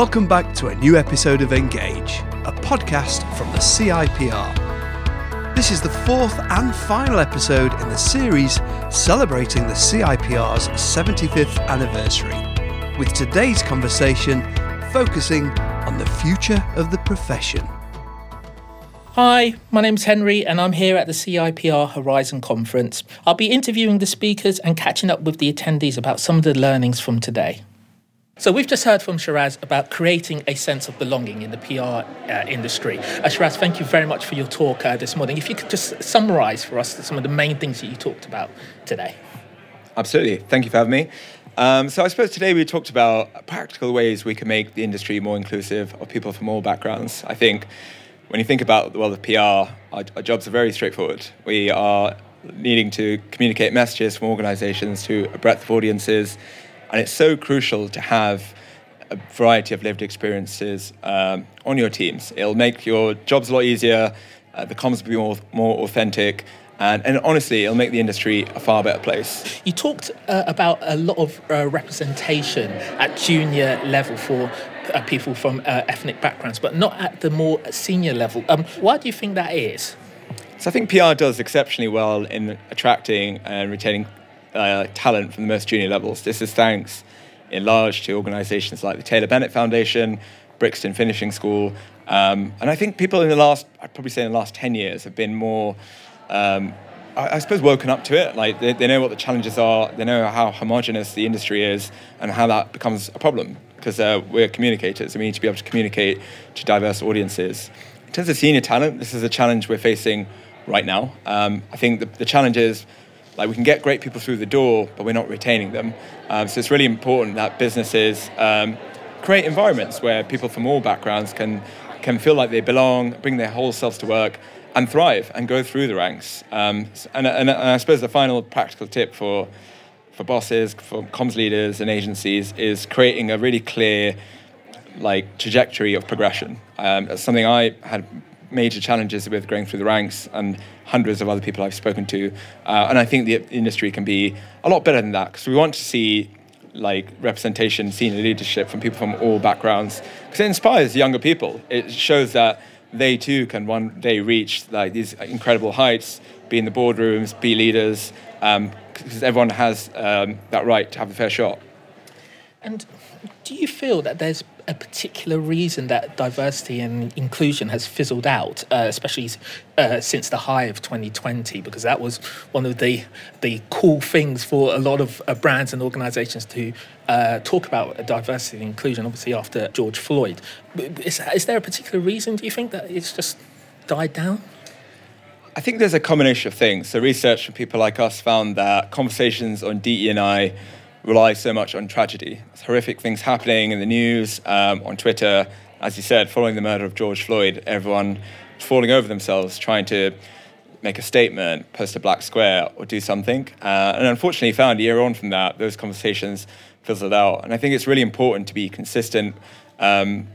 Welcome back to a new episode of Engage, a podcast from the CIPR. This is the fourth and final episode in the series celebrating the CIPR's 75th anniversary, with today's conversation focusing on the future of the profession. Hi, my name's Henry, and I'm here at the CIPR Horizon Conference. I'll be interviewing the speakers and catching up with the attendees about some of the learnings from today. So we've just heard from Sheeraz about creating a sense of belonging in the PR uh, industry. Uh, Sheeraz, thank you very much for your talk uh, this morning. If you could just summarise for us some of the main things that you talked about today. Absolutely. Thank you for having me. Um, so I suppose today we talked about practical ways we can make the industry more inclusive of people from all backgrounds. I think when you think about the world of PR, our, our jobs are very straightforward. We are needing to communicate messages from organizations to a breadth of audiences, and it's so crucial to have a variety of lived experiences um, on your teams. It'll make your jobs a lot easier, uh, the comms will be more, more authentic, and, and, honestly, it'll make the industry a far better place. You talked uh, about a lot of uh, representation at junior level for uh, people from uh, ethnic backgrounds, but not at the more senior level. Um, why do you think that is? So I think PR does exceptionally well in attracting and retaining uh, talent from the most junior levels. This is thanks in large to organisations like the Taylor Bennett Foundation, Brixton Finishing School, um, and I think people in the last, I'd probably say in the last 10 years, have been more, um, I, I, suppose, woken up to it. Like they, they know what the challenges are, they know how homogenous the industry is, and how that becomes a problem because uh, we're communicators and we need to be able to communicate to diverse audiences. In terms of senior talent, this is a challenge we're facing right now. Um, I think the, the challenge is like we can get great people through the door, but we're not retaining them. Um, so it's really important that businesses um, create environments where people from all backgrounds can can feel like they belong, bring their whole selves to work, and thrive and go through the ranks. Um, and, and, and I suppose the final practical tip for for bosses, for comms leaders and agencies is creating a really clear like trajectory of progression. Um, that's something I had major challenges with going through the ranks and hundreds of other people I've spoken to. Uh, and I think the industry can be a lot better than that because we want to see like representation, senior leadership from people from all backgrounds because it inspires younger people. It shows that they too can one day reach like these incredible heights, be in the boardrooms, be leaders, um, because everyone has um, that right to have a fair shot. And do you feel that there's a particular reason that diversity and inclusion has fizzled out, uh, especially uh, since the high of 2020? Because that was one of the the cool things for a lot of uh, brands and organisations to uh, talk about diversity and inclusion. Obviously, after George Floyd, is, is there a particular reason? Do you think that it's just died down? I think there's a combination of things. So research from people like us found that conversations on DE&I rely so much on tragedy. Horrific things happening in the news, um, on Twitter. As you said, following the murder of George Floyd, everyone falling over themselves trying to make a statement, post a black square, or do something. Uh, and unfortunately, found a year on from that, those conversations fizzled out. And I think it's really important to be consistent um,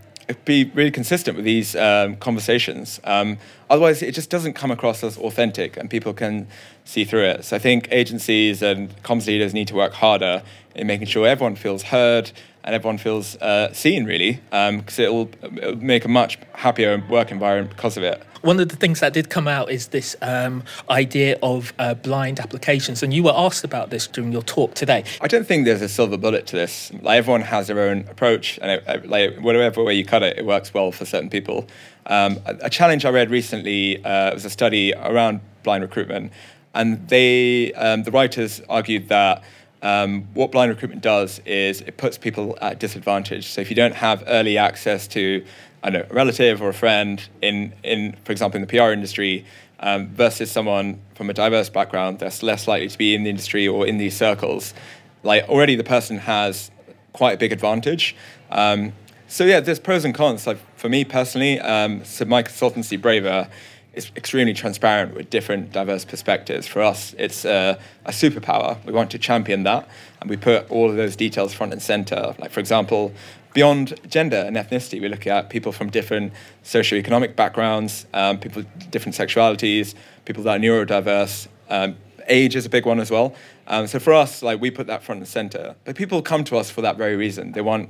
be really consistent with these um, conversations. Um, otherwise, it just doesn't come across as authentic, and people can see through it. So I think agencies and comms leaders need to work harder in making sure everyone feels heard and everyone feels uh, seen, really, because um, it'll, it'll make a much happier work environment because of it one of the things that did come out is this um, idea of uh, blind applications, and you were asked about this during your talk today. I don't think there's a silver bullet to this. Like everyone has their own approach, and it, like whatever way you cut it, it works well for certain people. Um, a, a, challenge I read recently uh, was a study around blind recruitment, and they um, the writers argued that. Um, what blind recruitment does is it puts people at disadvantage. So if you don't have early access to I know, a relative or a friend in, in for example, in the PR industry, um, versus someone from a diverse background that's less likely to be in the industry or in these circles, like already the person has quite a big advantage. Um, so yeah, there's pros and cons. Like for me personally, um, so my consultancy Braver is extremely transparent with different diverse perspectives. For us, it's a superpower. We want to champion that, and we put all of those details front and center. Like for example, beyond gender and ethnicity, we look at people from different socioeconomic backgrounds, um, people with different sexualities, people that are neurodiverse. Um, age is a big one as well. Um, so for us, like we put that front and center. But people come to us for that very reason. They want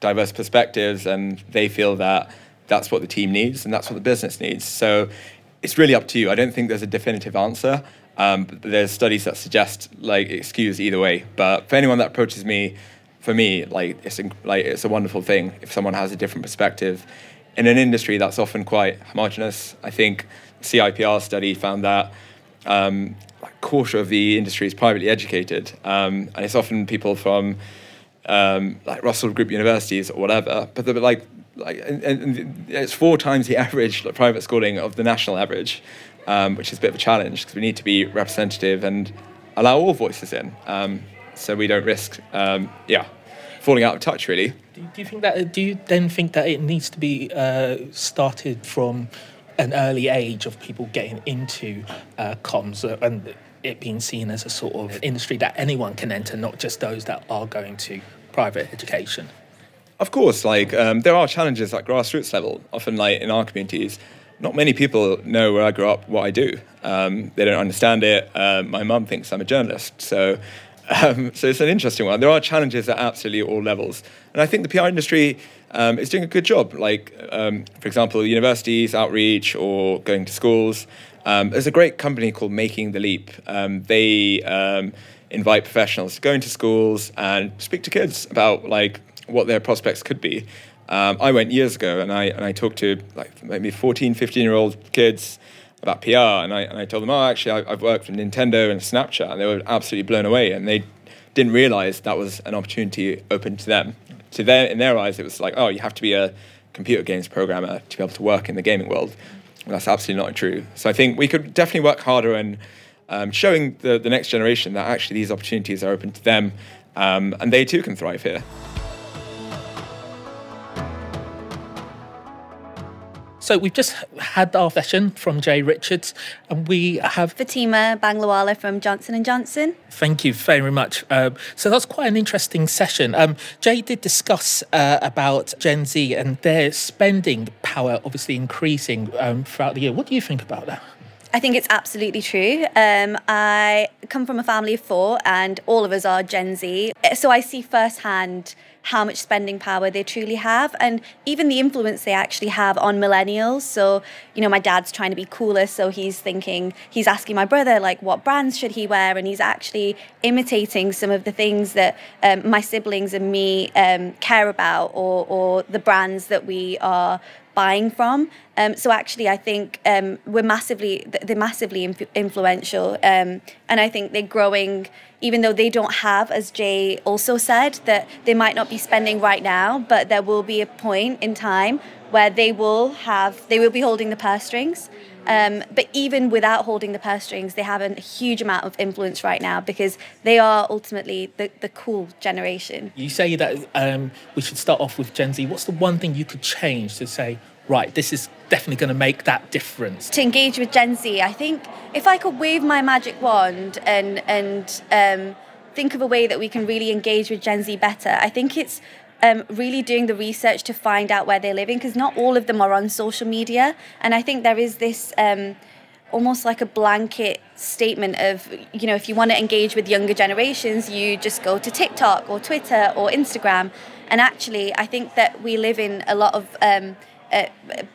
diverse perspectives, and they feel that that's what the team needs and that's what the business needs. So it's really up to you. I don't think there's a definitive answer. Um, there's studies that suggest like excuse either way. But for anyone that approaches me, for me, like it's like it's a wonderful thing if someone has a different perspective. In an industry that's often quite homogenous, I think CIPR study found that um, a quarter of the industry is privately educated, um, and it's often people from um, like Russell Group universities or whatever. But they're like like and, and it's four times the average like, private schooling of the national average, um, which is a bit of a challenge because we need to be representative and allow all voices in, um, so we don't risk um, yeah falling out of touch really. Do, you think that? Do you then think that it needs to be uh, started from an early age of people getting into uh, comms and it being seen as a sort of industry that anyone can enter, not just those that are going to private education? Of course, like um, there are challenges at grassroots level. Often, like in our communities, not many people know where I grew up, what I do. Um, they don't understand it. Uh, my mum thinks I'm a journalist, so um, so it's an interesting one. There are challenges at absolutely all levels, and I think the PR industry um, is doing a good job. Like, um, for example, universities, outreach, or going to schools. Um, there's a great company called Making the Leap. they invite professionals to go into schools and speak to kids about like what their prospects could be. Um, I went years ago and I, and I talked to like maybe 14, 15 year old kids about PR and I, and I told them, oh, actually, I, have worked for Nintendo and Snapchat. And they were absolutely blown away and they didn't realize that was an opportunity open to them. To their, in their eyes, it was like, oh, you have to be a computer games programmer to be able to work in the gaming world. And that's absolutely not true. So I think we could definitely work harder in um, showing the, the next generation that actually these opportunities are open to them um, and they too can thrive here. So we've just had our session from Jay Richards, and we have Fatima Banglawala from Johnson and Johnson. Thank you very much. Um, so that's quite an interesting session. Um, Jay did discuss uh, about Gen Z and their spending power, obviously increasing um, throughout the year. What do you think about that? I think it's absolutely true. Um, I come from a family of four, and all of us are Gen Z. So I see firsthand how much spending power they truly have and even the influence they actually have on millennials. So, you know, my dad's trying to be cooler, so he's thinking, he's asking my brother, like, what brands should he wear? And he's actually imitating some of the things that um, my siblings and me um, care about or, or the brands that we are buying from. Um, so actually, I think um, we're massively they're massively influential, um, and I think they're growing even though they don't have, as Jay also said, that they might not be spending right now, but there will be a point in time where they will have, they will be holding the purse strings. Um, but even without holding the purse strings, they have a huge amount of influence right now because they are ultimately the, the cool generation. You say that um, we should start off with Gen Z. What's the one thing you could change to say, right, this is definitely going to make that difference? To engage with Gen Z, I think if I could wave my magic wand and and um, think of a way that we can really engage with Gen Z better, I think it's um, really doing the research to find out where they're living because not all of them are on social media, and I think there is this. Um, almost like a blanket statement of you know if you want to engage with younger generations you just go to tiktok or twitter or instagram and actually i think that we live in a lot of um, uh,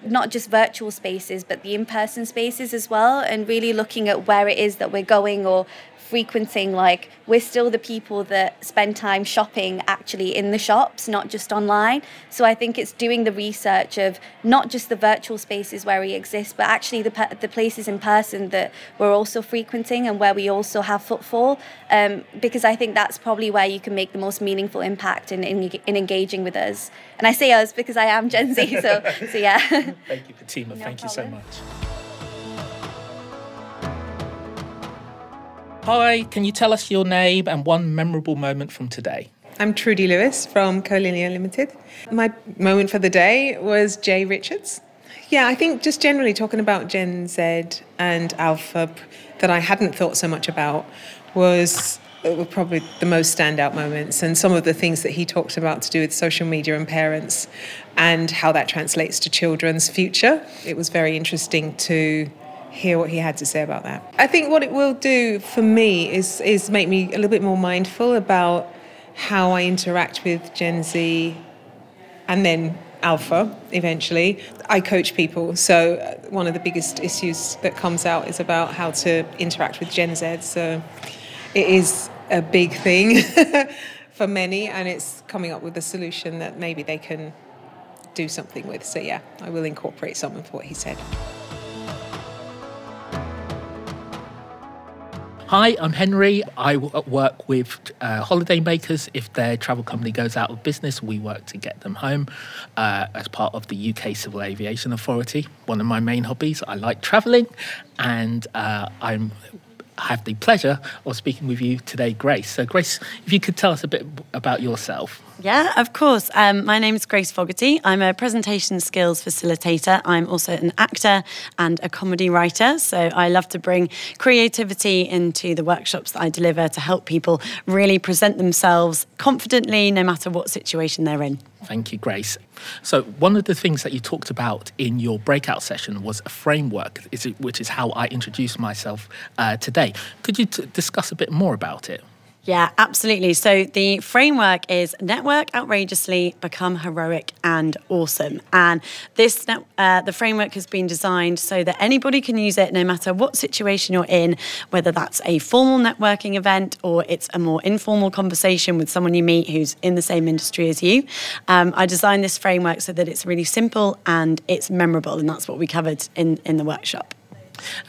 not just virtual spaces but the in-person spaces as well and really looking at where it is that we're going or frequenting like we're still the people that spend time shopping actually in the shops not just online. So i think it's doing the research of not just the virtual spaces where we exist but actually the, the places in person that we're also frequenting and where we also have footfall. Um, because i think that's probably where you can make the most meaningful impact in, in, in engaging with us. And i say us because i am gen z so, so yeah. Thank you fatima. No thank problem. you so much Hi, can you tell us your name and one memorable moment from today? I'm Trudy Lewis from Colinear Limited. My moment for the day was Jay Richards. Yeah, I think just generally talking about Gen Z and Alpha that I hadn't thought so much about was uh, were probably the most standout moments and some of the things that he talked about to do with social media and parents and how that translates to children's future. It was very interesting to hear what he had to say about that. I think what it will do for me is is make me a little bit more mindful about how I interact with Gen Z and then alpha eventually. I coach people, so uh, one of the biggest issues that comes out is about how to interact with Gen Z. So it is a big thing for many, and it's coming up with a solution that maybe they can do something with. So yeah, I will incorporate some of what he said. Hi, I'm Henry. I work with uh, holiday makers. If their travel company goes out of business, we work to get them home uh, as part of the UK Civil Aviation Authority. One of my main hobbies, I like travelling, and uh, I'm have the pleasure of speaking with you today, Grace. So, Grace, if you could tell us a bit about yourself. Yeah, of course. Um, my name is Grace Fogarty. I'm a presentation skills facilitator. I'm also an actor and a comedy writer. So I love to bring creativity into the workshops that I deliver to help people really present themselves confidently, no matter what situation they're in. Thank you, Grace. So, one of the things that you talked about in your breakout session was a framework, which is how I introduced myself uh, today. Could you t- discuss a bit more about it? Yeah, absolutely. So the framework is network outrageously, become heroic and awesome. And this uh, the framework has been designed so that anybody can use it no matter what situation you're in, whether that's a formal networking event or it's a more informal conversation with someone you meet who's in the same industry as you. Um, I designed this framework so that it's really simple and it's memorable, and that's what we covered in in the workshop.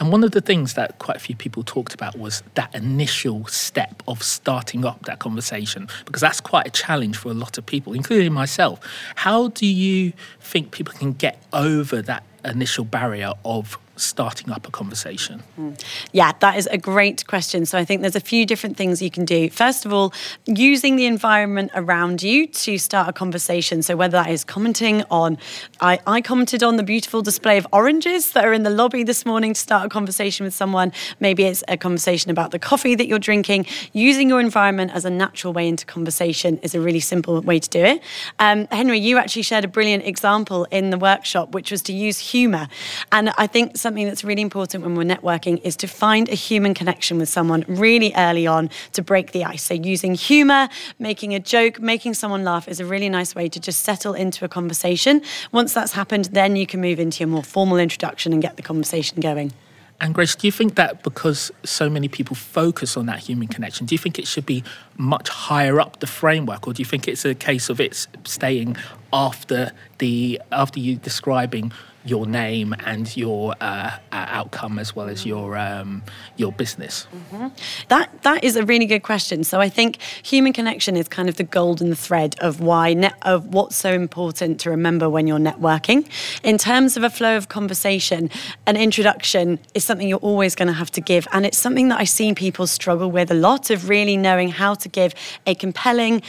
And one of the things that quite a few people talked about was that initial step of starting up that conversation, because that's quite a challenge for a lot of people, including myself. How do you think people can get over that initial barrier of starting up a conversation? Mm. Yeah, that is a great question. So I think there's a few different things you can do. First of all, using the environment around you to start a conversation. So whether that is commenting on, I, I commented on the beautiful display of oranges that are in the lobby this morning to start a conversation with someone. Maybe it's a conversation about the coffee that you're drinking. Using your environment as a natural way into conversation is a really simple way to do it. Um, Henry, you actually shared a brilliant example in the workshop, which was to use humour. And I think something that's really important when we're networking is to find a human connection with someone really early on to break the ice. So, using humor, making a joke, making someone laugh is a really nice way to just settle into a conversation. Once that's happened, then you can move into your more formal introduction and get the conversation going. And Grace, do you think that because so many people focus on that human connection, do you think it should be much higher up the framework, or do you think it's a case of it's staying after the after you describing your name and your uh, outcome as well as your um, your business? Mm-hmm. That that is a really good question. So I think human connection is kind of the golden thread of why of what's so important to remember when you're networking. In terms of a flow of conversation, an introduction is something you're always going to have to give, and it's something that I see people struggle with a lot of really knowing how to give a compelling,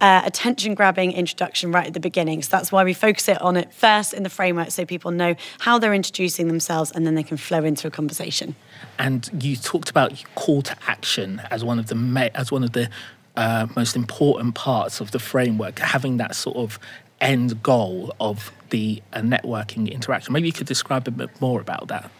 uh, attention-grabbing introduction right at the beginning. So that's why we focus it on it first in the framework, so people know know how they're introducing themselves and then they can flow into a conversation. And you talked about call to action as one of the as one of the uh, most important parts of the framework, having that sort of end goal of the uh, networking interaction. Maybe you could describe a bit more about that.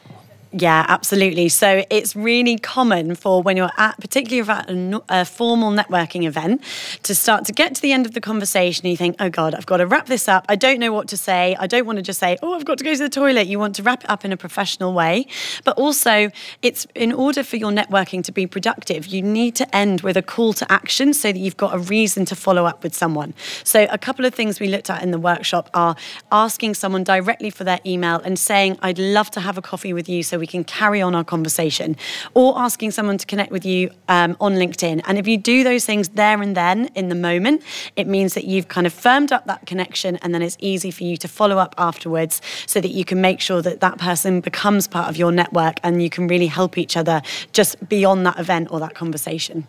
Yeah, absolutely. So it's really common for when you're at, particularly at a, a, formal networking event, to start to get to the end of the conversation. And you think, oh God, I've got to wrap this up. I don't know what to say. I don't want to just say, oh, I've got to go to the toilet. You want to wrap it up in a professional way. But also, it's in order for your networking to be productive, you need to end with a call to action so that you've got a reason to follow up with someone. So, a couple of things we looked at in the workshop are asking someone directly for their email and saying, I'd love to have a coffee with you so we can carry on our conversation, or asking someone to connect with you um, on LinkedIn. And if you do those things there and then in the moment, it means that you've kind of firmed up that connection and then it's easy for you to follow up afterwards so that you can make sure that that person becomes part of your network and you can really help each other just beyond that event or that conversation.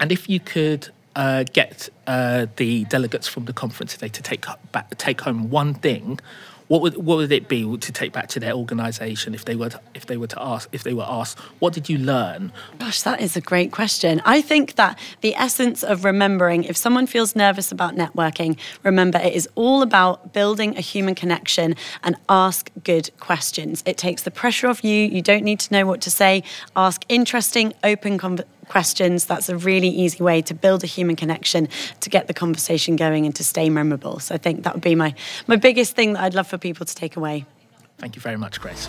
And if you could uh, get uh, the delegates from the conference today to take back, take home one thing what would what would it be to take back to their organisation if they were to, if they were to ask if they were asked what did you learn? Gosh, that is a great question. I think that the essence of remembering if someone feels nervous about networking, remember it is all about building a human connection and ask good questions. It takes the pressure off you. You don't need to know what to say. Ask interesting, open questions. That's a really easy way to build a human connection, to get the conversation going, and to stay memorable. So I think that would be my, my biggest thing that I'd love for people to take away. Thank you very much, Grace.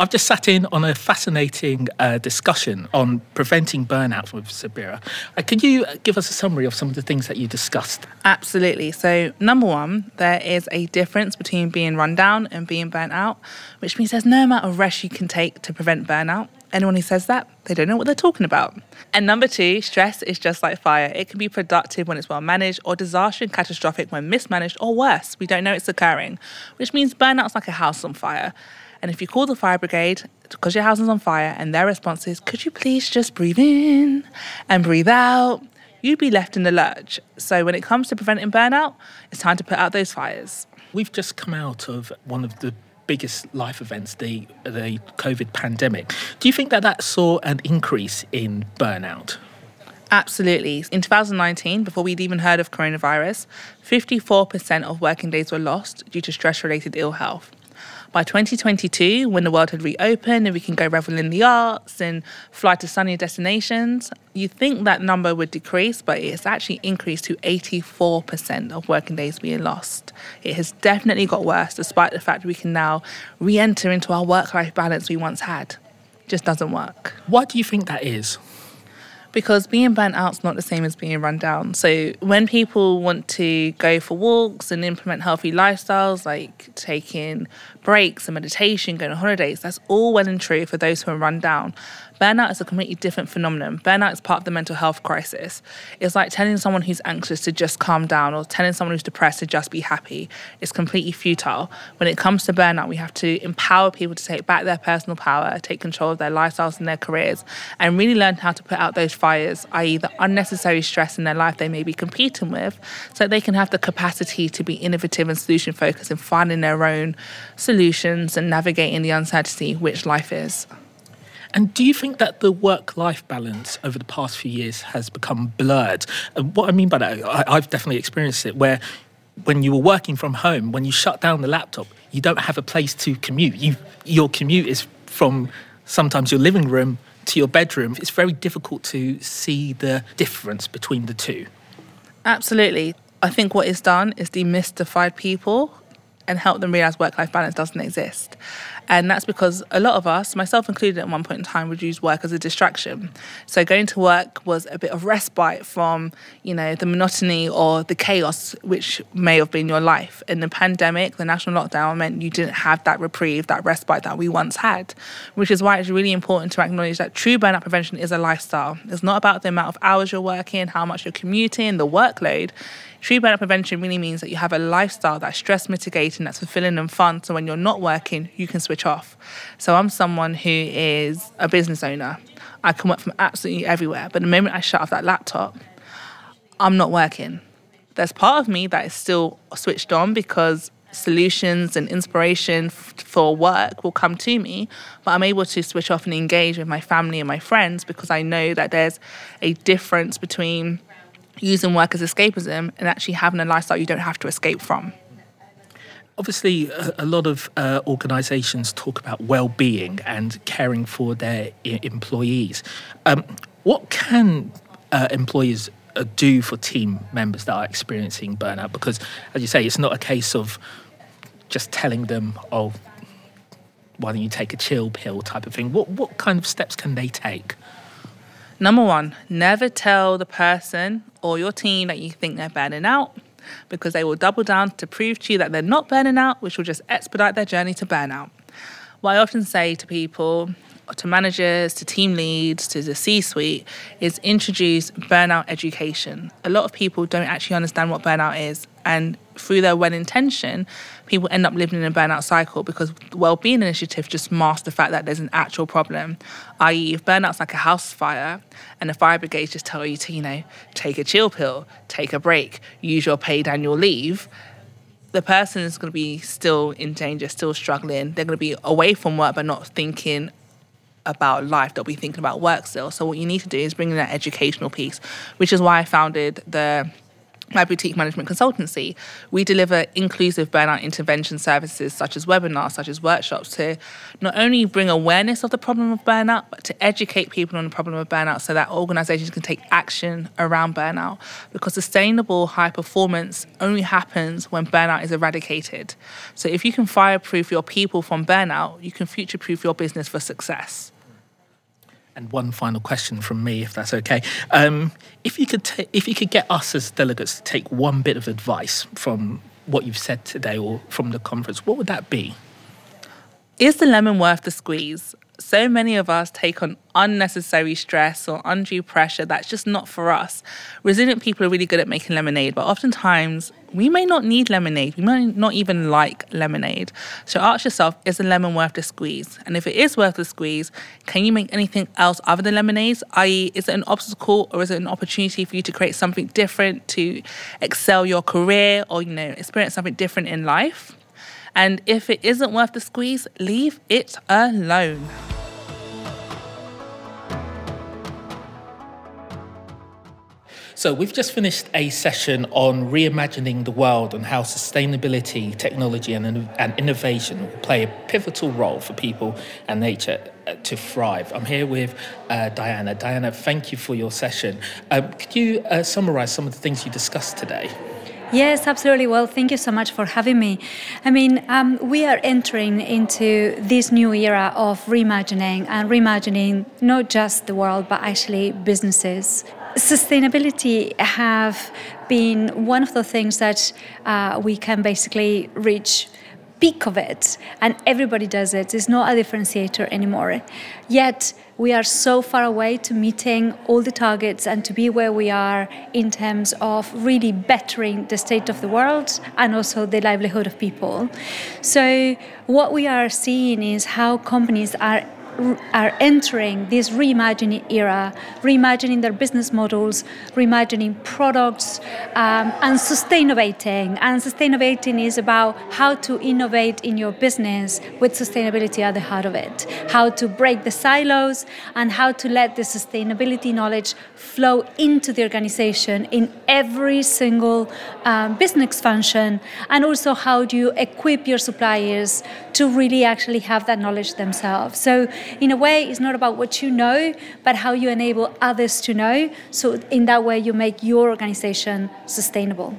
I've just sat in on a fascinating uh, discussion on preventing burnout with Subira. Uh, can you give us a summary of some of the things that you discussed? Absolutely. So, number one, there is a difference between being run down and being burnt out, which means there's no amount of rest you can take to prevent burnout. Anyone who says that, they don't know what they're talking about. And number two, stress is just like fire. It can be productive when it's well managed, or disaster and catastrophic when mismanaged, or worse, we don't know it's occurring, which means burnout's like a house on fire. And if you call the fire brigade because your house is on fire and their response is, could you please just breathe in and breathe out? You'd be left in the lurch. So when it comes to preventing burnout, it's time to put out those fires. We've just come out of one of the biggest life events, the the COVID pandemic. Do you think that that saw an increase in burnout? Absolutely. In 2019, before we'd even heard of coronavirus, 54% of working days were lost due to stress related ill health. By 2022, when the world had reopened and we can go revel in the arts and fly to sunnier destinations, you think that number would decrease, but it's actually increased to 84% of working days being lost. It has definitely got worse, despite the fact we can now re enter into our work life balance we once had. Just doesn't work. Why do you think that is? Because being burnt out is not the same as being run down. So when people want to go for walks and implement healthy lifestyles like taking breaks and meditation, going on holidays, that's all well and true for those who are run down. Burnout is a completely different phenomenon. Burnout is part of the mental health crisis. It's like telling someone who's anxious to just calm down or telling someone who's depressed to just be happy. It's completely futile. When it comes to burnout, we have to empower people to take back their personal power, take control of their lifestyles and their careers, and really learn how to put out those fires, i.e., the unnecessary stress in their life they may be competing with, so they can have the capacity to be innovative and solution focused in finding their own solutions and navigating the uncertainty which life is. And do you think that the work life balance over the past few years has become blurred? And what I mean by that, I, have definitely experienced it where when you were working from home, when you shut down the laptop, you don't have a place to commute. You, your commute is from sometimes your living room to your bedroom. It's very difficult to see the difference between the two. Absolutely. I think what it's done is demystified people and help them realize work life balance doesn't exist. And that's because a lot of us, myself included at one point in time, would use work as a distraction. So going to work was a bit of respite from, you know, the monotony or the chaos which may have been your life. In the pandemic, the national lockdown meant you didn't have that reprieve, that respite that we once had, which is why it's really important to acknowledge that true burnout prevention is a lifestyle. It's not about the amount of hours you're working, how much you're commuting, the workload. True burnout prevention really means that you have a lifestyle that's stress mitigating, that's fulfilling and fun. So when you're not working, you can switch off. So I'm someone who is a business owner. I can work from absolutely everywhere. But the moment I shut off that laptop, I'm not working. There's part of me that is still switched on because solutions and inspiration f- for work will come to me, but I'm able to switch off and engage with my family and my friends because I know that there's a difference between using work as escapism and actually having a lifestyle you don't have to escape from. Obviously, a, lot of uh, organisations talk about well-being and caring for their I- employees. Um, what can uh, employers uh, do for team members that are experiencing burnout? Because, as you say, it's not a case of just telling them, "Oh, why don't you take a chill pill?" type of thing. What what kind of steps can they take? Number one, never tell the person or your team that you think they're burning out because they will double down to prove to you that they're not burning out, which will just expedite their journey to burnout. What I often say to people, to managers, to team leads, to the C suite, is introduce burnout education. A lot of people don't actually understand what burnout is, and through their well intention, people end up living in a burnout cycle because the well-being initiative just masks the fact that there's an actual problem. I.e., if burnout's like a house fire and the fire brigade just tell you to, you know, take a chill pill, take a break, use your paid annual leave, the person is going to be still in danger, still struggling. They're going to be away from work but not thinking about life. They'll be thinking about work still. So what you need to do is bring in that educational piece, which is why I founded the my boutique management consultancy, we deliver inclusive burnout intervention services such as webinars, such as workshops to not only bring awareness of the problem of burnout, but to educate people on the problem of burnout so that organizations can take action around burnout. Because sustainable high performance only happens when burnout is eradicated. So if you can fireproof your people from burnout, you can future proof your business for success. And one final question from me, if that's okay. Um, if you could, ta- if you could get us as delegates to take one bit of advice from what you've said today or from the conference, what would that be? Is the lemon worth the squeeze? So many of us take on unnecessary stress or undue pressure that's just not for us. Resilient people are really good at making lemonade, but oftentimes we may not need lemonade. We may not even like lemonade. So ask yourself is the lemon worth the squeeze? And if it is worth the squeeze, can you make anything else other than lemonades? I.e., is it an obstacle or is it an opportunity for you to create something different to excel your career or, you know, experience something different in life? And if it isn't worth the squeeze, leave it alone. So, we've just finished a session on reimagining the world and how sustainability, technology, and, and innovation will play a pivotal role for people and nature uh, to thrive. I'm here with uh, Diana. Diana, thank you for your session. Um, could you uh, summarize some of the things you discussed today? Yes, absolutely. Well, thank you so much for having me. I mean, um, we are entering into this new era of reimagining and reimagining not just the world, but actually businesses. Sustainability have been one of the things that uh, we can basically reach peak of it and everybody does it. It's not a differentiator anymore. Yet we are so far away to meeting all the targets and to be where we are in terms of really bettering the state of the world and also the livelihood of people. So what we are seeing is how companies are are entering this reimagining era, reimagining their business models, reimagining products, um, and sustainating. And sustainating is about how to innovate in your business with sustainability at the heart of it, how to break the silos, and how to let the sustainability knowledge flow into the organization in every single um, business function, and also how do you equip your suppliers to really actually have that knowledge themselves. So in a way, it's not about what you know, but how you enable others to know. So, in that way, you make your organization sustainable.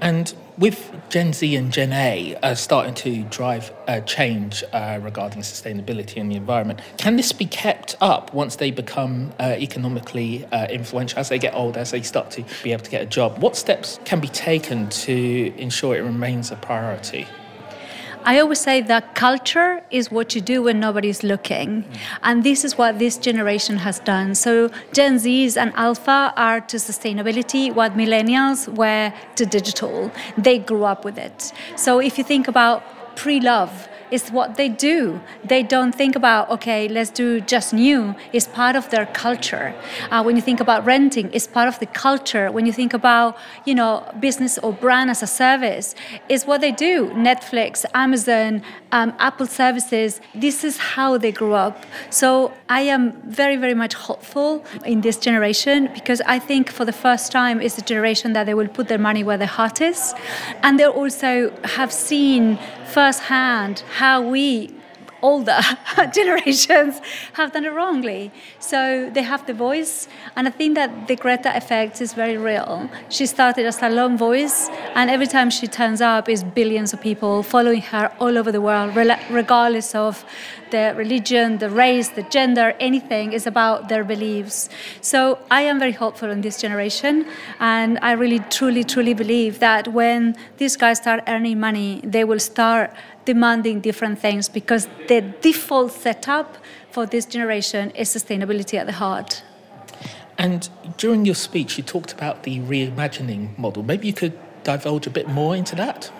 And with Gen Z and Gen A uh, starting to drive uh, change uh, regarding sustainability and the environment, can this be kept up once they become uh, economically uh, influential, as they get older, as they start to be able to get a job? What steps can be taken to ensure it remains a priority? I always say that culture is what you do when nobody's looking. And this is what this generation has done. So Gen Zs and Alpha are to sustainability what millennials were to digital. They grew up with it. So if you think about pre love, it's what they do. They don't think about, okay, let's do just new. It's part of their culture. Uh, when you think about renting, it's part of the culture. When you think about, you know, business or brand as a service, it's what they do. Netflix, Amazon, um, Apple services, this is how they grew up. So I am very, very much hopeful in this generation because I think for the first time it's a generation that they will put their money where their heart is. And they also have seen firsthand how we older generations have done it wrongly. So they have the voice, and I think that the Greta effect is very real. She started as a lone voice, and every time she turns up, is billions of people following her all over the world, regardless of the religion, the race, the gender, anything is about their beliefs. So I am very hopeful in this generation, and I really, truly, truly believe that when these guys start earning money, they will start demanding different things because the default setup for this generation is sustainability at the heart. And during your speech, you talked about the reimagining model. Maybe you could divulge a bit more into that?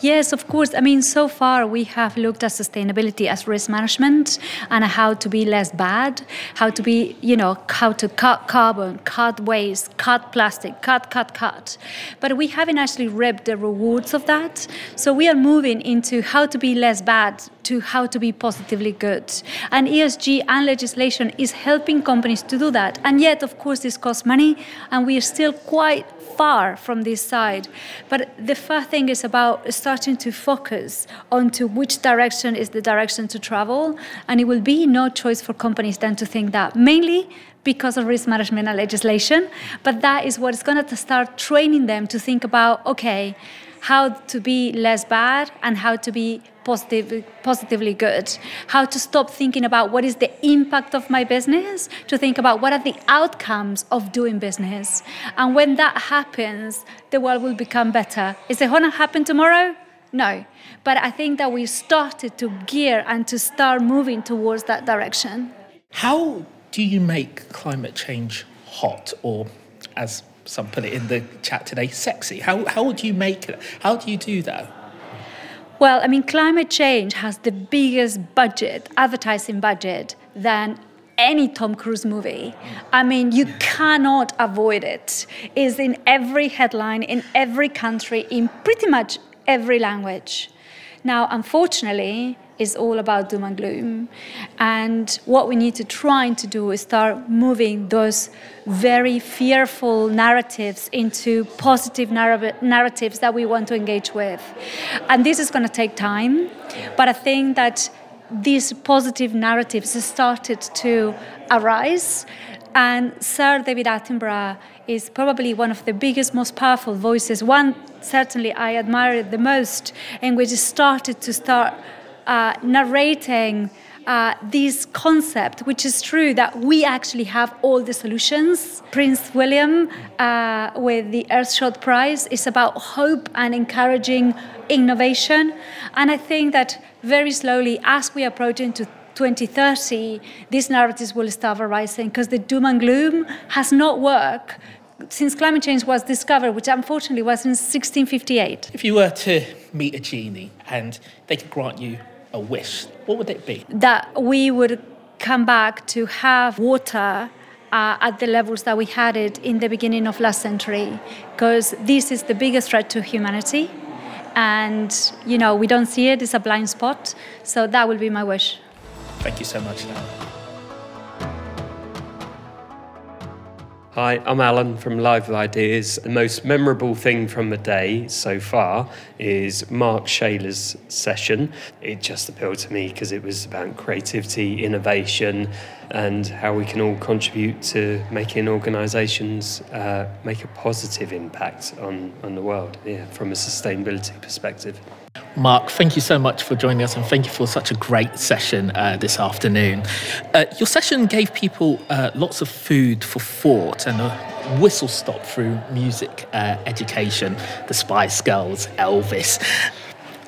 Yes, of course. I mean, so far we have looked at sustainability as risk management and how to be less bad, how to be, you know, how to cut carbon, cut waste, cut plastic, cut, cut, cut. But we haven't actually reaped the rewards of that. So we are moving into how to be less bad to how to be positively good. And ESG and legislation is helping companies to do that. And yet, of course, this costs money, and we are still quite far from this side. But the first thing is about starting to focus onto which direction is the direction to travel, and it will be no choice for companies then to think that mainly because of risk management and legislation. But that is what is going to start training them to think about okay, how to be less bad and how to be positive, positively good. How to stop thinking about what is the impact of my business to think about what are the outcomes of doing business. And when that happens, the world will become better. Is it going to happen tomorrow? No. But I think that we started to gear and to start moving towards that direction. How do you make climate change hot or as some put it in the chat today, sexy. How, how would you make it? How do you do that? Well, I mean, climate change has the biggest budget, advertising budget, than any Tom Cruise movie. I mean, you cannot avoid it. It's in every headline, in every country, in pretty much every language. Now, unfortunately, is all about doom and gloom. And what we need to try to do is start moving those very fearful narratives into positive narr- narratives that we want to engage with. And this is going to take time, but I think that these positive narratives started to arise. And Sir David Attenborough is probably one of the biggest, most powerful voices. One certainly I admire the most, and which started to start uh, narrating uh, this concept, which is true that we actually have all the solutions. Prince William, uh, with the Earthshot Prize, is about hope and encouraging innovation. And I think that very slowly, as we approach into 2030, these narratives will start arising because the doom and gloom has not worked since climate change was discovered, which unfortunately was in 1658. If you were to meet a genie and they could grant you a wish, what would it be? That we would come back to have water uh, at the levels that we had it in the beginning of last century, because this is the biggest threat to humanity. And, you know, we don't see it, it's a blind spot. So that will be my wish. Thank you so much. Hi, I'm Alan from Live Ideas. The most memorable thing from the day so far is Mark Shayler's session. It just appealed to me because it was about creativity, innovation, and how we can all contribute to making organisations uh, make a positive impact on, on the world yeah, from a sustainability perspective. Mark, thank you so much for joining us and thank you for such a great session uh, this afternoon. Uh, your session gave people uh, lots of food for thought and a whistle stop through music uh, education, the Spice Girls, Elvis.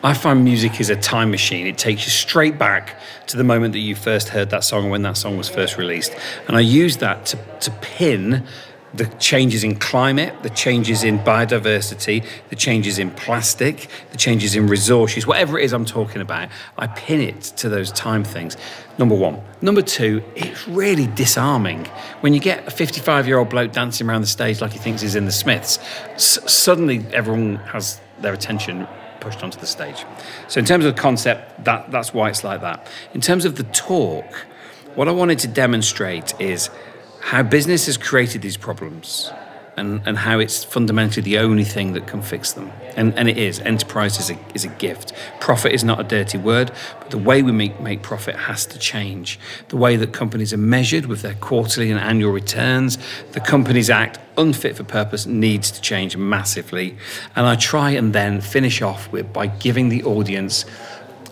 I find music is a time machine. It takes you straight back to the moment that you first heard that song when that song was first released. And I use that to, to pin the changes in climate, the changes in biodiversity, the changes in plastic, the changes in resources, whatever it is I'm talking about, I pin it to those time things. Number one. Number two, it's really disarming. When you get a 55 year old bloke dancing around the stage like he thinks he's in the Smiths, s- suddenly everyone has their attention pushed onto the stage. So, in terms of the concept, that, that's why it's like that. In terms of the talk, what I wanted to demonstrate is how business has created these problems and, and how it's fundamentally the only thing that can fix them. And, and it is. Enterprise is a, is a gift. Profit is not a dirty word, but the way we make, make profit has to change. The way that companies are measured with their quarterly and annual returns, the Companies Act, unfit for purpose, needs to change massively. And I try and then finish off with by giving the audience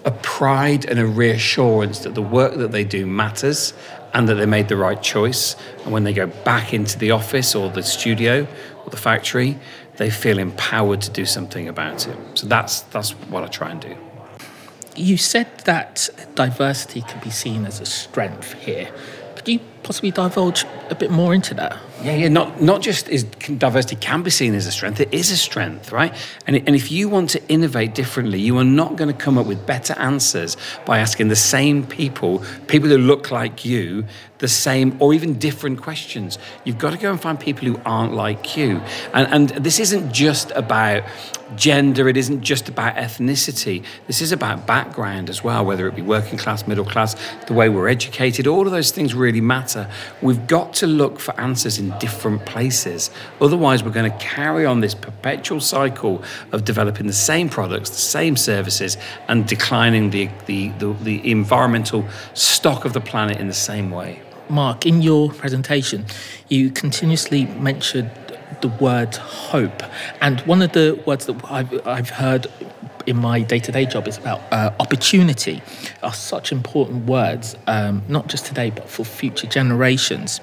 a pride and a reassurance that the work that they do matters and that they made the right choice. And when they go back into the office or the studio or the factory, they feel empowered to do something about it. So that's that's what I try and do. You said that diversity can be seen as a strength here. Could you possibly divulge a bit more into that? Yeah, yeah. Not not just is diversity can be seen as a strength. It is a strength, right? And and if you want to innovate differently, you are not going to come up with better answers by asking the same people, people who look like you, the same or even different questions. You've got to go and find people who aren't like you. And and this isn't just about gender. It isn't just about ethnicity. This is about background as well, whether it be working class, middle class, the way we're educated. All of those things really matter. We've got to look for answers in different places. Otherwise, we're going to carry on this perpetual cycle of developing the same products, the same services, and declining the, the, the, the environmental stock of the planet in the same way. Mark, in your presentation, you continuously mentioned the word hope. And one of the words that I've, I've heard in my day-to-day job is about uh, opportunity are such important words um, not just today but for future generations.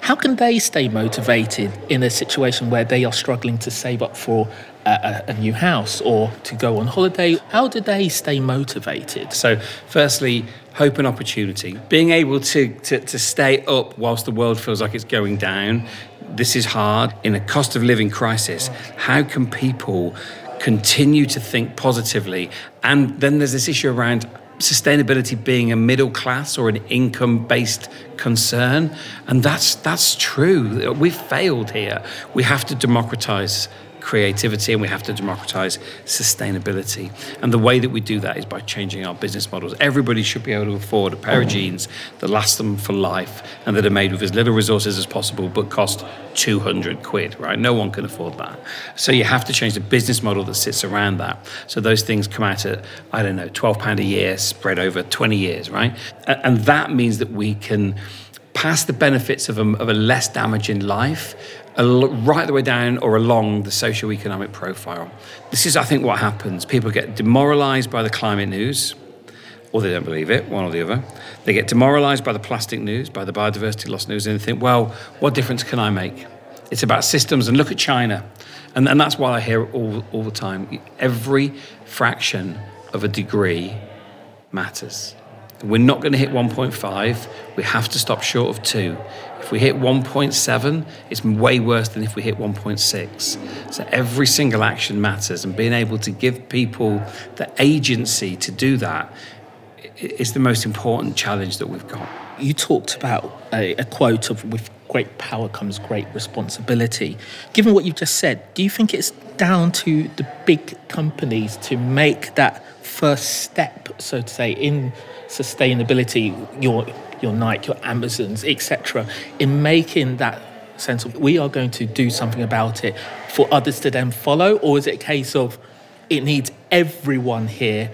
How can they stay motivated in a situation where they are struggling to save up for a, a, new house or to go on holiday? How do they stay motivated? So firstly hope and opportunity. Being able to, to, to stay up whilst the world feels like it's going down this is hard in a cost of living crisis. How can people continue to think positively. And then there's this issue around sustainability being a middle class or an income based concern. And that's that's true. We've failed here. We have to democratize creativity and we have to democratize sustainability. And the way that we do that is by changing our business models. Everybody should be able to afford a pair of jeans that last them for life and that are made with as little resources as possible but cost 200 quid, right? No one can afford that. So you have to change the business model that sits around that. So those things come out at, I don't know, £12 a year spread over 20 years, right? And that means that we can pass the benefits of a, of a less damaging life right the way down or along the socio-economic profile. This is, I think, what happens. People get demoralized by the climate news, or they don't believe it, one or the other. They get demoralized by the plastic news, by the biodiversity loss news, and they think, well, what difference can I make? It's about systems, and look at China. And, and that's why I hear all, all the time. Every fraction of a degree matters. We're not going to hit 1.5. We have to stop short of 2. If we hit 1.7, it's way worse than if we hit 1.6. So every single action matters, and being able to give people the agency to do that is the most important challenge that we've got. You talked about a, a quote of with great power comes great responsibility. Given what you've just said, do you think it's down to the big companies to make that first step, so to say, in sustainability? Your your Nike, your Amazons, etc., in making that sense of we are going to do something about it for others to then follow, or is it a case of it needs everyone here,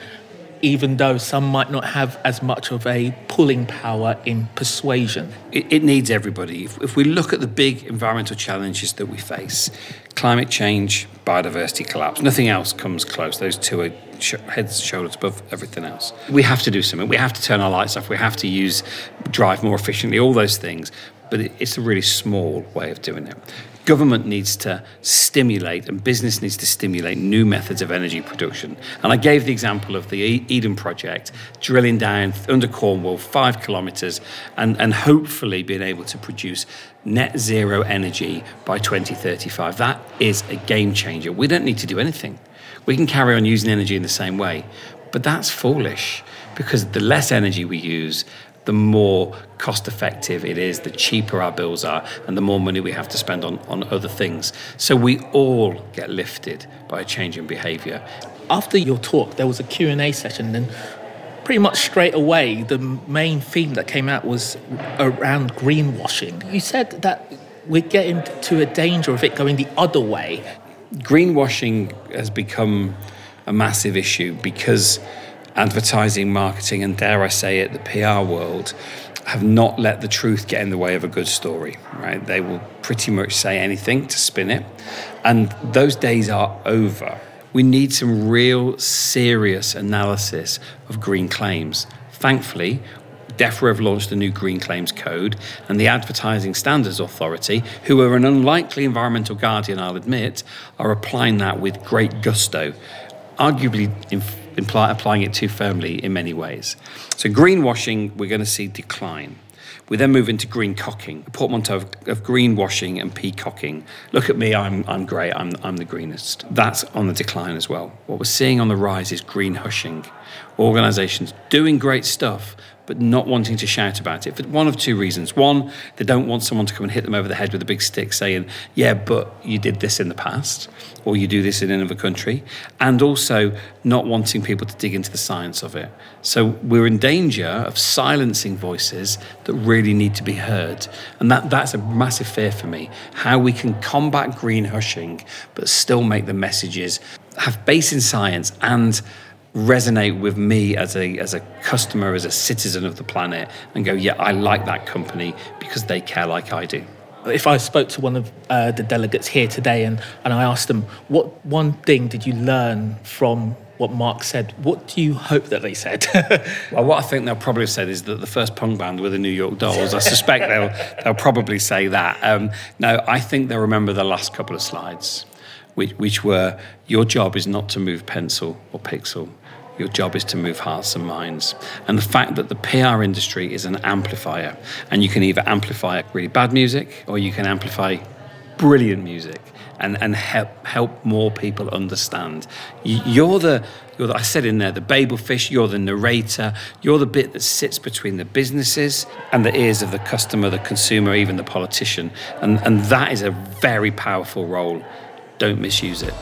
even though some might not have as much of a pulling power in persuasion? It, it needs everybody. If, if we look at the big environmental challenges that we face, climate change, biodiversity collapse, nothing else comes close. Those two are heads shoulders above everything else. We have to do something. We have to turn our lights off. We have to use drive more efficiently. All those things, but it, it's a really small way of doing it. Government needs to stimulate and business needs to stimulate new methods of energy production. And I gave the example of the Eden project, drilling down under Cornwall five kilometres and, and hopefully being able to produce net zero energy by 2035. That is a game changer. We don't need to do anything. We can carry on using energy in the same way, but that's foolish because the less energy we use, the more cost effective it is, the cheaper our bills are, and the more money we have to spend on, on other things. So we all get lifted by a change in behaviour. After your talk, there was a Q&A session, and pretty much straight away, the main theme that came out was around greenwashing. You said that we're getting to a danger of it going the other way greenwashing has become a massive issue because advertising, marketing, and dare I say it, the PR world have not let the truth get in the way of a good story, right? They will pretty much say anything to spin it. And those days are over. We need some real serious analysis of green claims. Thankfully, DEFRA have launched a new Green Claims Code, and the Advertising Standards Authority, who are an unlikely environmental guardian, I'll admit, are applying that with great gusto, arguably imply, applying it too firmly in many ways. So, greenwashing, we're going to see decline. We then move into green cocking, a portmanteau of, of greenwashing and peacocking. Look at me, I'm, I'm great, I'm, I'm the greenest. That's on the decline as well. What we're seeing on the rise is green hushing. Organisations doing great stuff, but not wanting to shout about it for one of two reasons. One, they don't want someone to come and hit them over the head with a big stick saying, yeah, but you did this in the past, or you do this in another country. And also, not wanting people to dig into the science of it. So we're in danger of silencing voices that really need to be heard. And that, that's a massive fear for me. How we can combat green hushing, but still make the messages have base in science and resonate with me as a as a customer, as a citizen of the planet, and go, yeah, I like that company because they care like I do. If I spoke to one of uh, the delegates here today and, and I asked them, what one thing did you learn from what Mark said, what do you hope that they said? well, what I think they'll probably have said is that the first punk band were the New York Dolls. I suspect they'll, they'll probably say that. Um, no, I think they'll remember the last couple of slides, which, which were your job is not to move pencil or pixel. Your job is to move hearts and minds. And the fact that the PR industry is an amplifier, and you can either amplify really bad music or you can amplify brilliant music and, and help, help more people understand. You're the, you're the, I said in there, the babel fish, you're the narrator, you're the bit that sits between the businesses and the ears of the customer, the consumer, even the politician. And, and that is a very powerful role. Don't misuse it.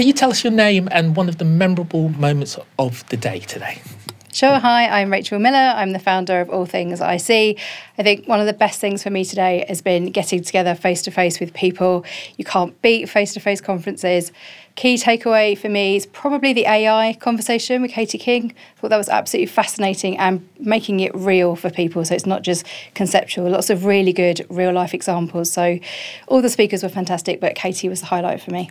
Can you tell us your name and one of the memorable moments of the day today? Sure. Hi, I'm Rachel Miller. I'm the founder of All Things IC. I think one of the best things for me today has been getting together face to face with people. You can't beat face to face conferences. Key takeaway for me is probably the AI conversation with Katie King. I thought that was absolutely fascinating and making it real for people. So it's not just conceptual, lots of really good real life examples. So all the speakers were fantastic, but Katie was the highlight for me.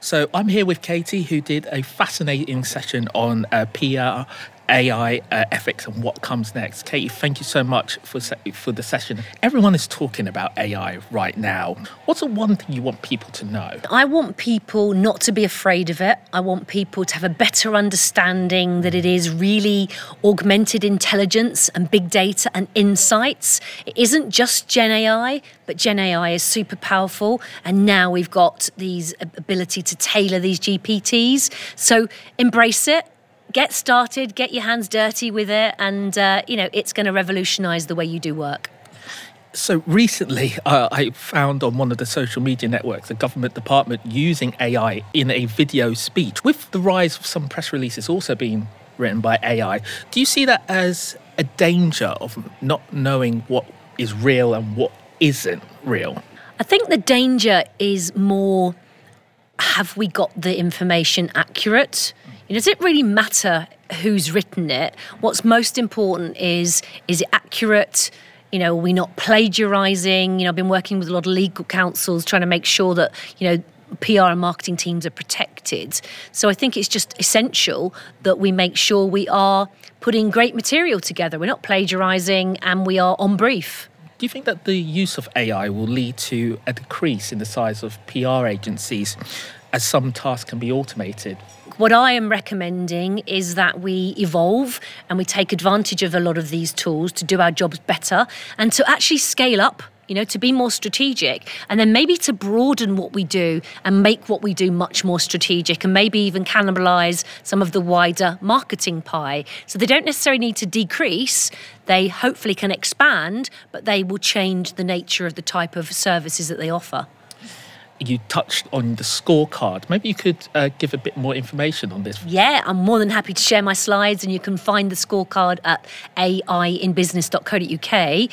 So I'm here with Katie, who did a fascinating session on uh, PR AI uh, ethics and what comes next. Katie, thank you so much for for the session. Everyone is talking about AI right now. What's the one thing you want people to know? I want people not to be afraid of it. I want people to have a better understanding that it is really augmented intelligence and big data and insights. It isn't just Gen AI, but Gen AI is super powerful, and now we've got these ability to tailor these GPTs. So embrace it get started, get your hands dirty with it, and uh, you know it's going to revolutionise the way you do work. So recently, uh, I found on one of the social media networks a government department using AI in a video speech. With the rise of some press releases also being written by AI, do you see that as a danger of not knowing what is real and what isn't real? I think the danger is more have we got the information accurate? Does it really matter who's written it? What's most important is is it accurate? You know, are we not plagiarizing? You know, I've been working with a lot of legal counsels trying to make sure that, you know, PR and marketing teams are protected. So I think it's just essential that we make sure we are putting great material together. We're not plagiarizing and we are on brief. Do you think that the use of AI will lead to a decrease in the size of PR agencies as some tasks can be automated? What I am recommending is that we evolve and we take advantage of a lot of these tools to do our jobs better and to actually scale up you know, to be more strategic and then maybe to broaden what we do and make what we do much more strategic and maybe even cannibalize some of the wider marketing pie. So they don't necessarily need to decrease, they hopefully can expand, but they will change the nature of the type of services that they offer you touched on the scorecard. Maybe you could uh, give a bit more information on this. Yeah, I'm more than happy to share my slides, and you can find the scorecard at aiinbusiness.co.uk.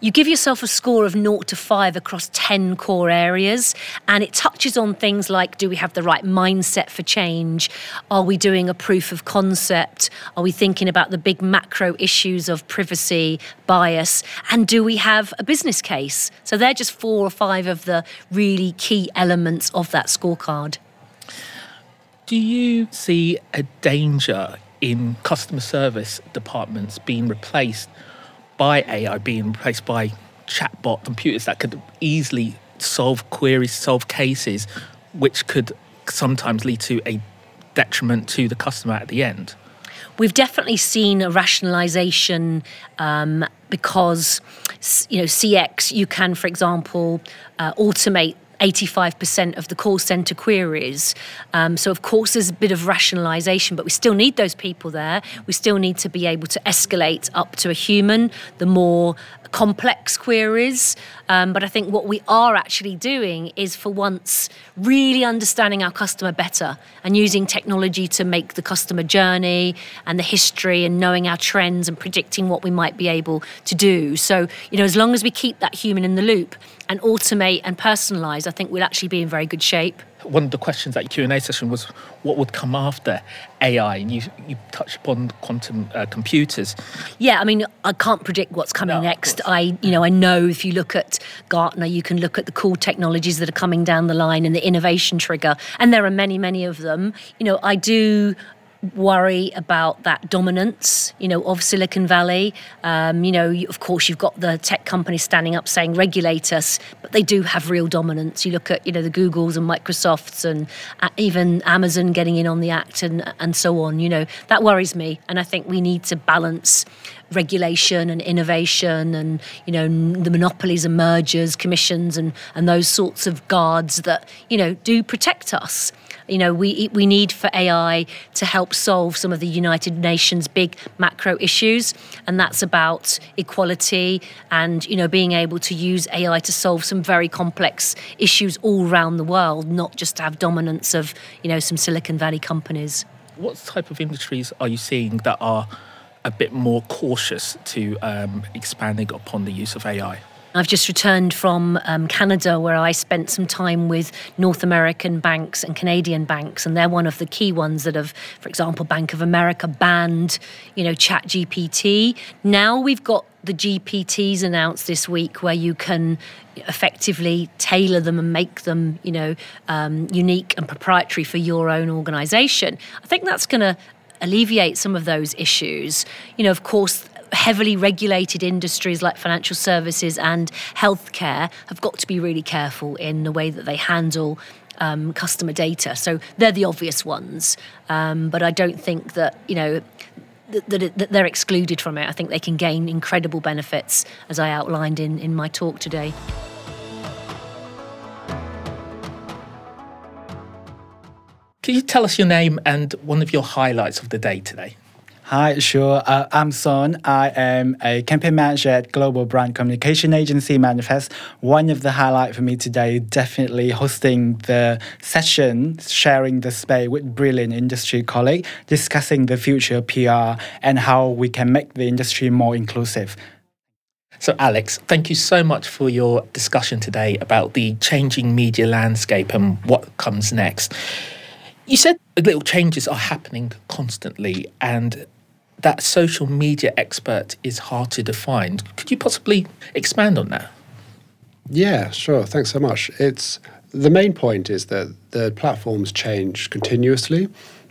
You give yourself a score of 0 to 5 across 10 core areas, and it touches on things like do we have the right mindset for change? Are we doing a proof of concept? Are we thinking about the big macro issues of privacy, bias? And do we have a business case? So they're just four or five of the really key elements of that scorecard. Do you see a danger in customer service departments being replaced by AI, being replaced by chatbot computers that could easily solve queries, solve cases, which could sometimes lead to a detriment to the customer at the end? we've definitely seen a rationalization um, because, you know, CX, you can, for example, uh, automate 85% of the call center queries. Um, so, of course, there's a bit of rationalization, but we still need those people there. We still need to be able to escalate up to a human. The more complex queries. Um, but I think what we are actually doing is, for once, really understanding our customer better and using technology to make the customer journey and the history and knowing our trends and predicting what we might be able to do. So, you know, as long as we keep that human in the loop and automate and personalize, I think we'll actually be in very good shape one of the questions at Q and A session was what would come after AI, and you you touched upon quantum uh, computers. Yeah, I mean, I can't predict what's coming no, next. I you know I know if you look at Gartner, you can look at the cool technologies that are coming down the line and the innovation trigger, and there are many many of them. You know, I do worry about that dominance, you know, of Silicon Valley. Um, you know, of course, you've got the tech companies standing up saying regulate us, but they do have real dominance. You look at, you know, the Googles and Microsofts and uh, even Amazon getting in on the act and and so on. You know, that worries me, and I think we need to balance regulation and innovation and you know the monopolies and mergers commissions and and those sorts of guards that you know do protect us you know, we we need for AI to help solve some of the United Nations big macro issues, and that's about equality and you know being able to use AI to solve some very complex issues all around the world, not just to have dominance of you know some Silicon Valley companies. What type of industries are you seeing that are a bit more cautious to um, expanding upon the use of AI? I've just returned from um, Canada where I spent some time with North American banks and Canadian banks, and they're one of the key ones that have, for example, Bank of America banned, you know, Chat GPT. Now we've got the GPTs announced this week where you can effectively tailor them and make them, you know, um, unique and proprietary for your own organization. I think that's going to alleviate some of those issues. You know, of course, heavily regulated industries like financial services and healthcare have got to be really careful in the way that they handle um, customer data. So they're the obvious ones. Um, but I don't think that, you know, that, that, they're excluded from it. I think they can gain incredible benefits, as I outlined in, in my talk today. Can you tell us your name and one of your highlights of the day today? Hi, sure. Uh, I'm Son. I am a campaign manager at global brand communication agency Manifest. One of the highlights for me today definitely hosting the session, sharing the space with brilliant industry colleagues, discussing the future of PR and how we can make the industry more inclusive. So, Alex, thank you so much for your discussion today about the changing media landscape and what comes next. You said little changes are happening constantly, and that social media expert is hard to define. Could you possibly expand on that? Yeah, sure. Thanks so much. It's the main point is that the platforms change continuously.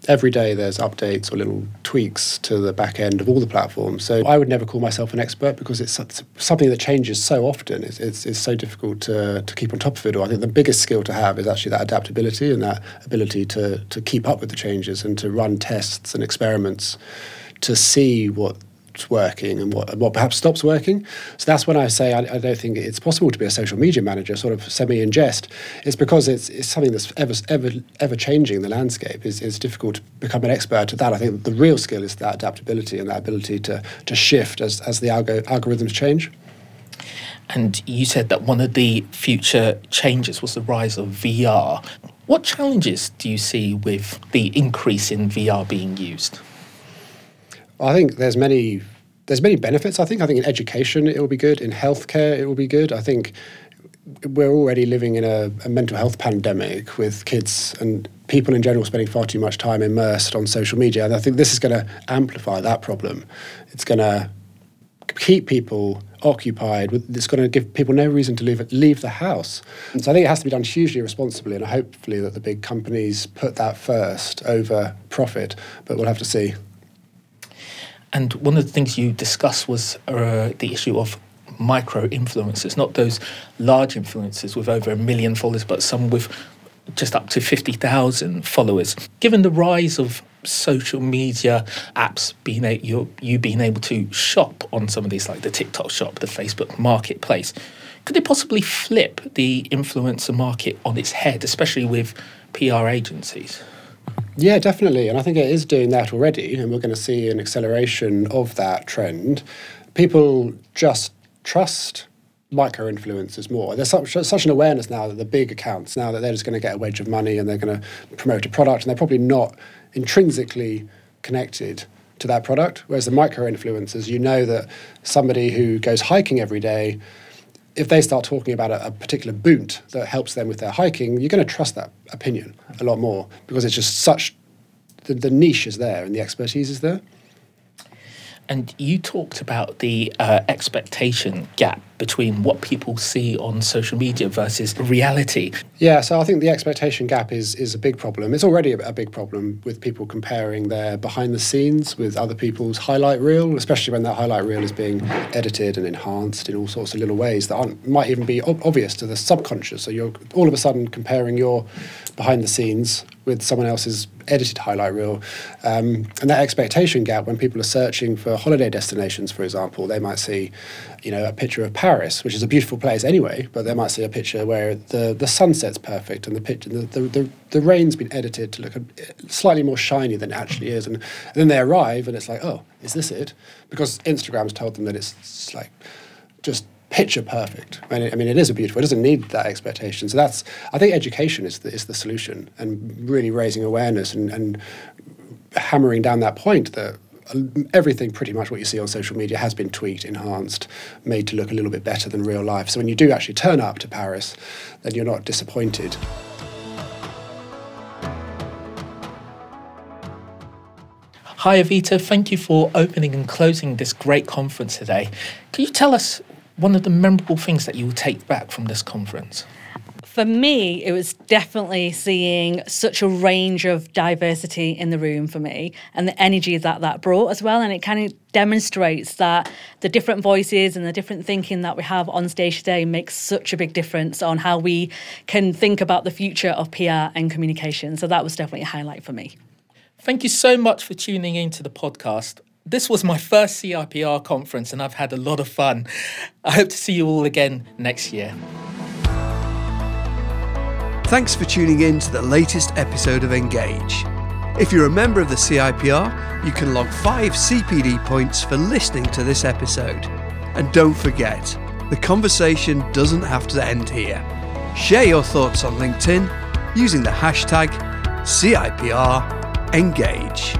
Every day there's updates or little tweaks to the back end of all the platforms. So I would never call myself an expert because it's something that changes so often. It's, it's, it's so difficult to, to keep on top of it Or I think the biggest skill to have is actually that adaptability and that ability to, to keep up with the changes and to run tests and experiments to see what's working and what, what perhaps stops working. So that's when I say I, I, don't think it's possible to be a social media manager, sort of semi in jest. It's because it's, it's something that's ever ever ever changing. The landscape is it's difficult to become an expert at that. I think the real skill is that adaptability and that ability to to shift as as the algo, algorithms change. And you said that one of the future changes was the rise of VR. What challenges do you see with the increase in VR being used? I think there's many there's many benefits. I think I think in education it will be good. In healthcare it will be good. I think we're already living in a, a, mental health pandemic with kids and people in general spending far too much time immersed on social media. And I think this is going to amplify that problem. It's going to keep people occupied. It's going to give people no reason to leave leave the house. And so I think it has to be done hugely responsibly, and hopefully that the big companies put that first over profit. But we'll have to see. And one of the things you discussed was uh, the issue of micro influencers, not those large influencers with over a million followers, but some with just up to 50,000 followers. Given the rise of social media apps being a, you you being able to shop on some of these like the TikTok shop, the Facebook marketplace, could it possibly flip the influencer market on its head, especially with PR agencies? Yeah, definitely. And I think it is doing that already. And we're going to see an acceleration of that trend. People just trust micro influencers more. There's such, such an awareness now that the big accounts, now that they're just going to get a wedge of money and they're going to promote a product, and they're probably not intrinsically connected to that product. Whereas the micro influencers, you know that somebody who goes hiking every day if they start talking about a, a, particular boot that helps them with their hiking, you're going to trust that opinion a lot more because it's just such the, the niche is there and the expertise is there. And you talked about the uh, expectation gap between what people see on social media versus reality. Yeah, so I think the expectation gap is is a big problem. It's already a, big problem with people comparing their behind the scenes with other people's highlight reel, especially when that highlight reel is being edited and enhanced in all sorts of little ways that might even be ob- obvious to the subconscious. So you're all of a sudden comparing your behind the scenes with someone else's edited highlight reel. Um, and that expectation gap, when people are searching for holiday destinations, for example, they might see, you know, a picture of Paris, which is a beautiful place anyway, but they might see a picture where the, the sunset's perfect and the picture, the, the, the, the rain's been edited to look a, slightly more shiny than it actually is. And, and then they arrive and it's like, oh, is this it? Because Instagram's told them that it's, it's like just picture perfect. I mean, I mean, it is a beautiful. It doesn't need that expectation. So that's I think education is the, is the solution, and really raising awareness and, and hammering down that point that everything pretty much what you see on social media has been tweaked, enhanced, made to look a little bit better than real life. So when you do actually turn up to Paris, then you're not disappointed. Hi, Advita. Thank you for opening and closing this great conference today. Can you tell us one of the memorable things that you will take back from this conference? For me, it was definitely seeing such a range of diversity in the room for me and the energy that that brought as well. And it kind of demonstrates that the different voices and the different thinking that we have on stage today makes such a big difference on how we can think about the future of PR and communication. So that was definitely a highlight for me. Thank you so much for tuning in to the podcast. This was my first CIPR conference and I've had a lot of fun. I hope to see you all again next year. Thanks for tuning in to the latest episode of Engage. If you're a member of the CIPR, you can log five CPD points for listening to this episode. And don't forget, the conversation doesn't have to end here. Share your thoughts on LinkedIn using the hashtag CIPR Engage.